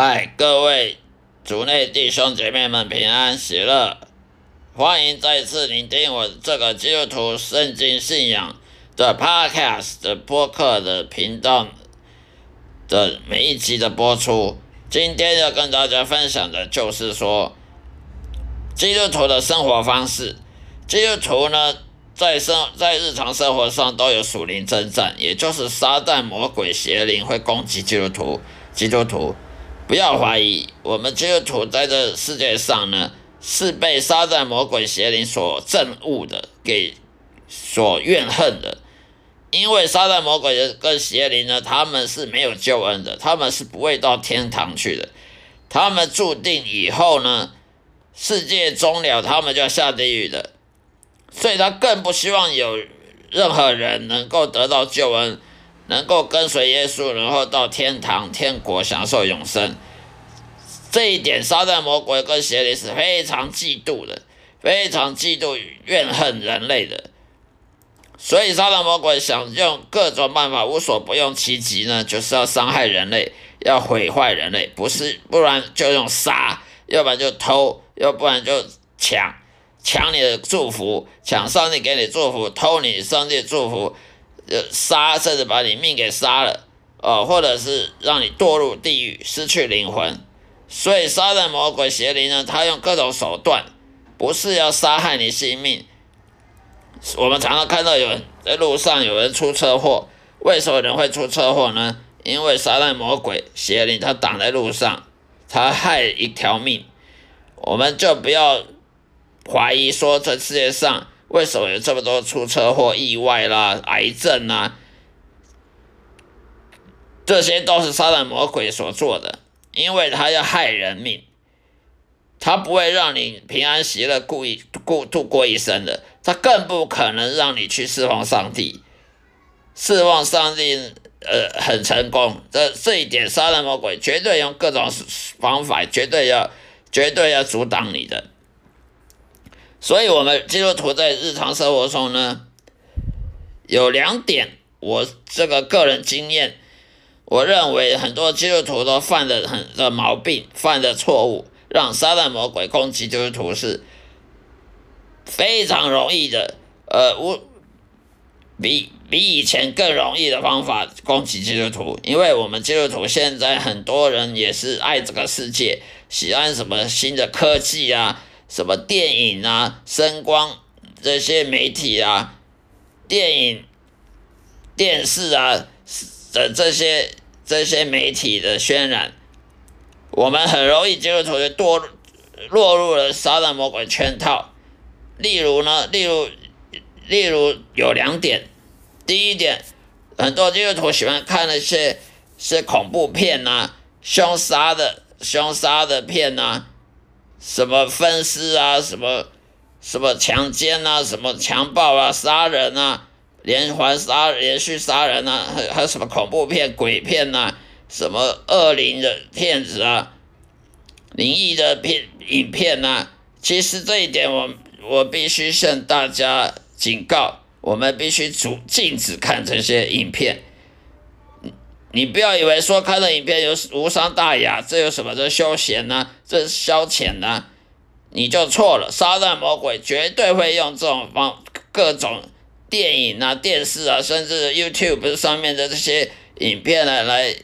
嗨，各位族内弟兄姐妹们平安喜乐，欢迎再次聆听我这个基督徒圣经信仰的 Podcast 的播客的频道的每一集的播出。今天要跟大家分享的就是说，基督徒的生活方式。基督徒呢，在生在日常生活上都有属灵征战，也就是撒旦魔鬼邪灵会攻击基督徒，基督徒。不要怀疑，我们基督徒在这世界上呢，是被撒旦魔鬼邪灵所憎恶的，给所怨恨的。因为撒旦魔鬼跟邪灵呢，他们是没有救恩的，他们是不会到天堂去的，他们注定以后呢，世界终了，他们就要下地狱的。所以他更不希望有任何人能够得到救恩。能够跟随耶稣，然后到天堂、天国享受永生，这一点撒旦魔鬼跟邪灵是非常嫉妒的，非常嫉妒、怨恨人类的。所以撒旦魔鬼想用各种办法，无所不用其极呢，就是要伤害人类，要毁坏人类，不是，不然就用杀，要不然就偷，要不然就抢，抢你的祝福，抢上帝给你祝福，偷你上帝祝福。呃，杀甚至把你命给杀了，哦，或者是让你堕入地狱，失去灵魂。所以，杀人魔鬼邪灵呢，他用各种手段，不是要杀害你性命。我们常常看到有人在路上有人出车祸，为什么人会出车祸呢？因为杀人魔鬼邪灵他挡在路上，他害一条命。我们就不要怀疑说这世界上。为什么有这么多出车祸、意外啦、癌症啊？这些都是杀人魔鬼所做的，因为他要害人命，他不会让你平安喜乐、故意过度过一生的，他更不可能让你去释放上帝，释放上帝呃很成功。这这一点，杀人魔鬼绝对用各种方法，绝对要绝对要阻挡你的。所以，我们基督徒在日常生活中呢，有两点，我这个个人经验，我认为很多基督徒都犯的很的毛病，犯的错误，让撒旦魔鬼攻击基督徒是非常容易的，呃，无比比以前更容易的方法攻击基督徒，因为我们基督徒现在很多人也是爱这个世界，喜欢什么新的科技啊。什么电影啊、声光这些媒体啊、电影、电视啊的这些这些媒体的渲染，我们很容易进入同学堕落入了撒旦魔鬼圈套。例如呢，例如例如有两点，第一点，很多基督徒喜欢看那些是恐怖片呐、凶杀的凶杀的片呐。什么分尸啊，什么什么强奸啊，什么强暴啊，杀人啊，连环杀、连续杀人啊，还还有什么恐怖片、鬼片呐，什么恶灵的片子啊，灵异的片影片呐。其实这一点，我我必须向大家警告，我们必须阻禁止看这些影片。你不要以为说看了影片有无伤大雅，这有什么？这休闲呢？这消遣呢？你就错了。撒旦魔鬼绝对会用这种方各种电影啊、电视啊，甚至 YouTube 上面的这些影片来来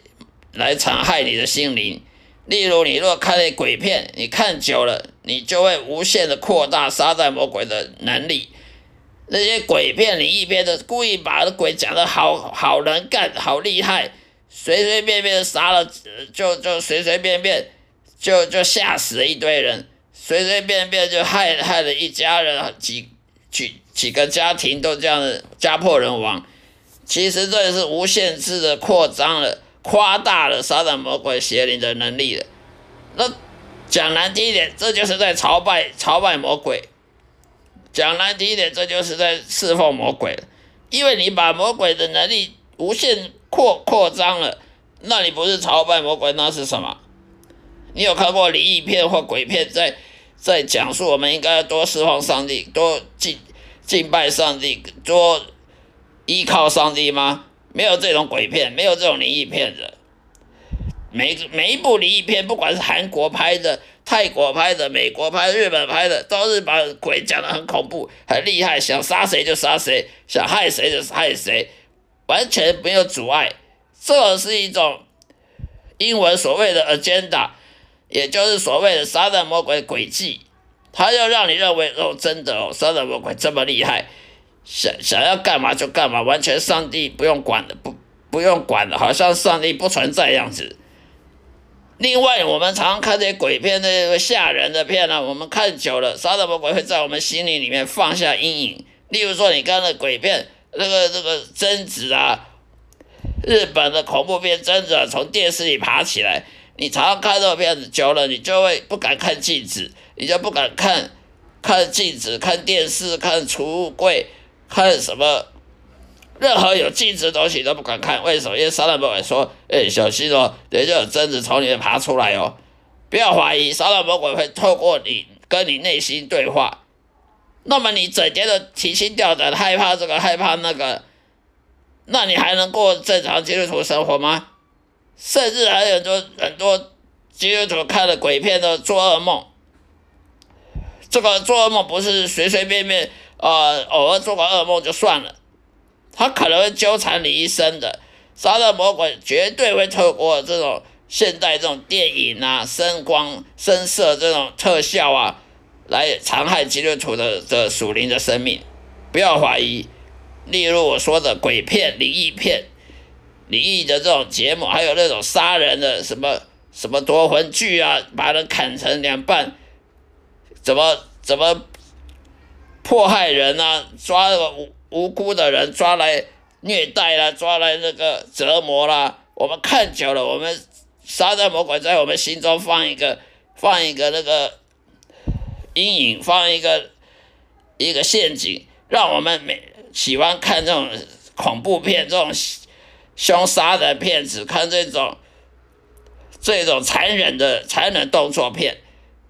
来残害你的心灵。例如，你若看了鬼片，你看久了，你就会无限的扩大撒旦魔鬼的能力。那些鬼片、灵异片的，故意把鬼讲的好好能干、好厉害。随随便便杀了，就就随随便便就就吓死了一堆人，随随便便就害害了一家人，几几几个家庭都这样家破人亡。其实这也是无限制的扩张了，夸大了撒旦魔鬼邪灵的能力了。那讲难听一点，这就是在朝拜朝拜魔鬼；讲难听一点，这就是在侍奉魔鬼。因为你把魔鬼的能力无限。扩扩张了，那你不是朝拜魔鬼，那是什么？你有看过灵异片或鬼片，在在讲述我们应该多释放上帝，多敬敬拜上帝，多依靠上帝吗？没有这种鬼片，没有这种灵异片的。每每一部灵异片，不管是韩国拍的、泰国拍的、美国拍的、日本拍的，都是把鬼讲的很恐怖、很厉害，想杀谁就杀谁，想害谁就害谁，完全没有阻碍。这是一种英文所谓的 agenda，也就是所谓的撒旦魔鬼诡计，他要让你认为哦，真的哦，撒旦魔鬼这么厉害，想想要干嘛就干嘛，完全上帝不用管的，不不用管的，好像上帝不存在样子。另外，我们常看这些鬼片，那个吓人的片呢，我们看久了，撒旦魔鬼会在我们心里里面放下阴影。例如说，你看那鬼片，那个那个贞子啊，日本的恐怖片贞子从电视里爬起来，你常常看这个片子久了，你就会不敢看镜子，你就不敢看看镜子、看电视、看储物柜、看什么。任何有镜子的东西都不敢看，为什么？因为撒旦魔鬼说：“哎，小心哦，等一下有贞子从里面爬出来哦。”不要怀疑，撒旦魔鬼会透过你跟你内心对话。那么你整天的提心吊胆，害怕这个害怕那个，那你还能过正常基督徒生活吗？甚至还有很多很多基督徒看了鬼片都做噩梦。这个做噩梦不是随随便便，呃，偶尔做个噩梦就算了。他可能会纠缠你一生的，杀人魔鬼绝对会透过这种现代这种电影啊、声光、声色这种特效啊，来残害基督徒的的属灵的生命。不要怀疑，例如我说的鬼片、灵异片、灵异的这种节目，还有那种杀人的什么什么夺魂剧啊，把人砍成两半，怎么怎么迫害人啊，抓无。无辜的人抓来虐待啦，抓来那个折磨啦。我们看久了，我们杀人魔鬼在我们心中放一个放一个那个阴影，放一个一个陷阱，让我们每喜欢看这种恐怖片、这种凶杀的片子，看这种这种残忍的残忍动作片。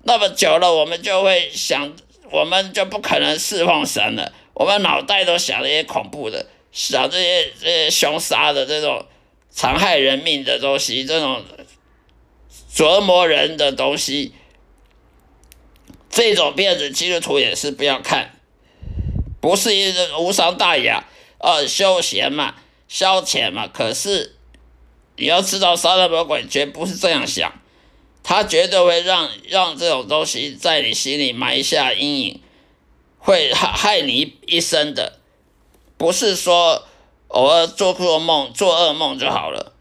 那么久了，我们就会想，我们就不可能侍奉神了。我们脑袋都想那些恐怖的，想这些这些凶杀的这种残害人命的东西，这种折磨人的东西，这种片子基督徒也是不要看，不是一个无伤大雅，呃，休闲嘛，消遣嘛。可是你要知道，杀人魔鬼绝不是这样想，他绝对会让让这种东西在你心里埋下阴影。会害害你一生的，不是说偶尔做做梦、做噩梦就好了，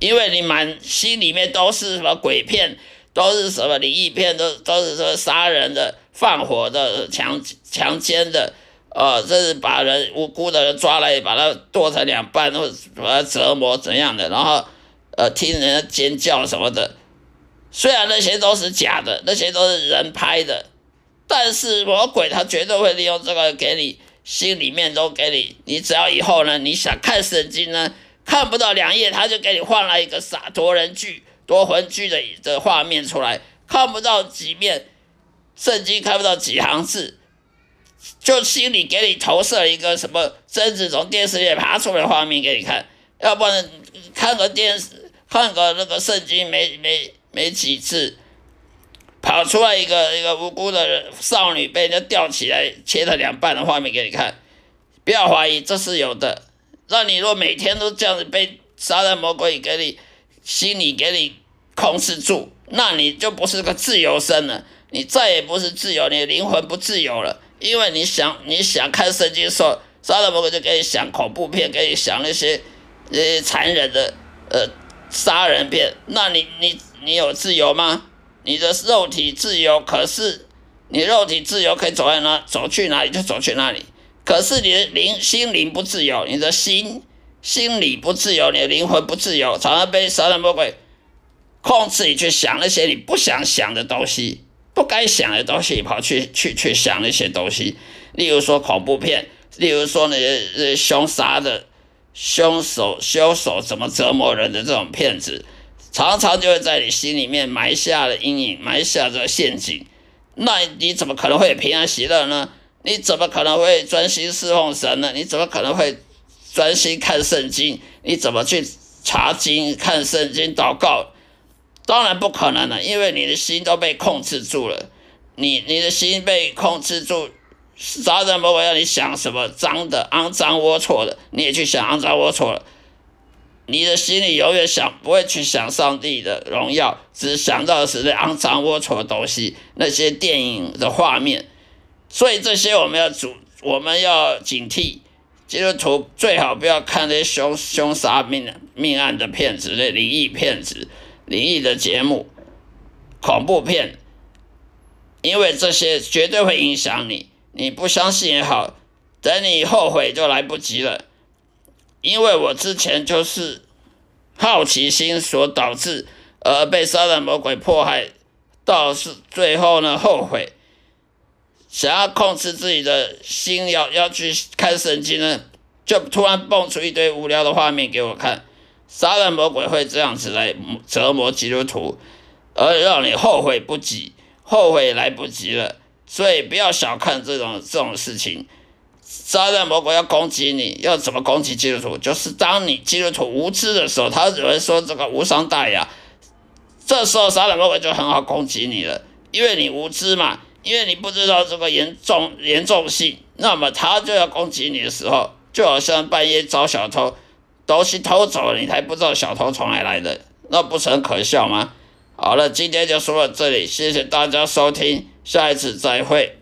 因为你满心里面都是什么鬼片，都是什么灵异片，都都是说杀人的、放火的、强强奸的，呃，这是把人无辜的人抓来，把他剁成两半，或者把他折磨怎样的，然后呃听人家尖叫什么的，虽然那些都是假的，那些都是人拍的。但是魔鬼他绝对会利用这个给你心里面都给你，你只要以后呢，你想看圣经呢，看不到两页，他就给你换了一个洒脱人剧、夺魂剧的的画面出来，看不到几面圣经，看不到几行字，就心里给你投射一个什么贞子从电视里爬出来的画面给你看，要不然看个电视，看个那个圣经没没没几次。跑出来一个一个无辜的少女被人家吊起来切成两半的画面给你看，不要怀疑，这是有的。那你若每天都这样子被杀人魔鬼给你心里给你控制住，那你就不是个自由身了，你再也不是自由，你的灵魂不自由了。因为你想你想看圣经说杀人魔鬼就给你想恐怖片，给你想那些那些残忍的呃杀人片，那你你你有自由吗？你的肉体自由，可是你肉体自由可以走在哪，走去哪里就走去哪里。可是你的灵心灵不自由，你的心心理不自由，你的灵魂不自由，常常被杀人魔鬼控制你去想那些你不想想的东西，不该想的东西，跑去去去想那些东西。例如说恐怖片，例如说那些凶杀的凶手凶手怎么折磨人的这种片子。常常就会在你心里面埋下了阴影，埋下这个陷阱。那你怎么可能会平安喜乐呢？你怎么可能会专心侍奉神呢？你怎么可能会专心看圣经？你怎么去查经、看圣经、祷告，当然不可能了，因为你的心都被控制住了。你你的心被控制住，杀人魔鬼让你想什么脏的、肮脏、龌龊的，你也去想肮脏、龌龊了。你的心里永远想不会去想上帝的荣耀，只想到的是那肮脏、龌龊的东西，那些电影的画面。所以这些我们要主，我们要警惕。基督徒最好不要看那些凶凶杀命命案的片子，那灵异片子、灵异的节目、恐怖片，因为这些绝对会影响你。你不相信也好，等你后悔就来不及了。因为我之前就是好奇心所导致而被杀人魔鬼迫害，到是最后呢后悔。想要控制自己的心，要要去看神经呢，就突然蹦出一堆无聊的画面给我看。杀人魔鬼会这样子来折磨基督徒，而让你后悔不及，后悔来不及了。所以不要小看这种这种事情。杀人魔鬼要攻击你，要怎么攻击基督徒？就是当你基督徒无知的时候，他只会说这个无伤大雅。这时候杀人魔鬼就很好攻击你了，因为你无知嘛。因为你不知道这个严重严重性，那么他就要攻击你的时候，就好像半夜找小偷，东西偷走了，你还不知道小偷从哪来的，那不是很可笑吗？好了，今天就说到这里，谢谢大家收听，下一次再会。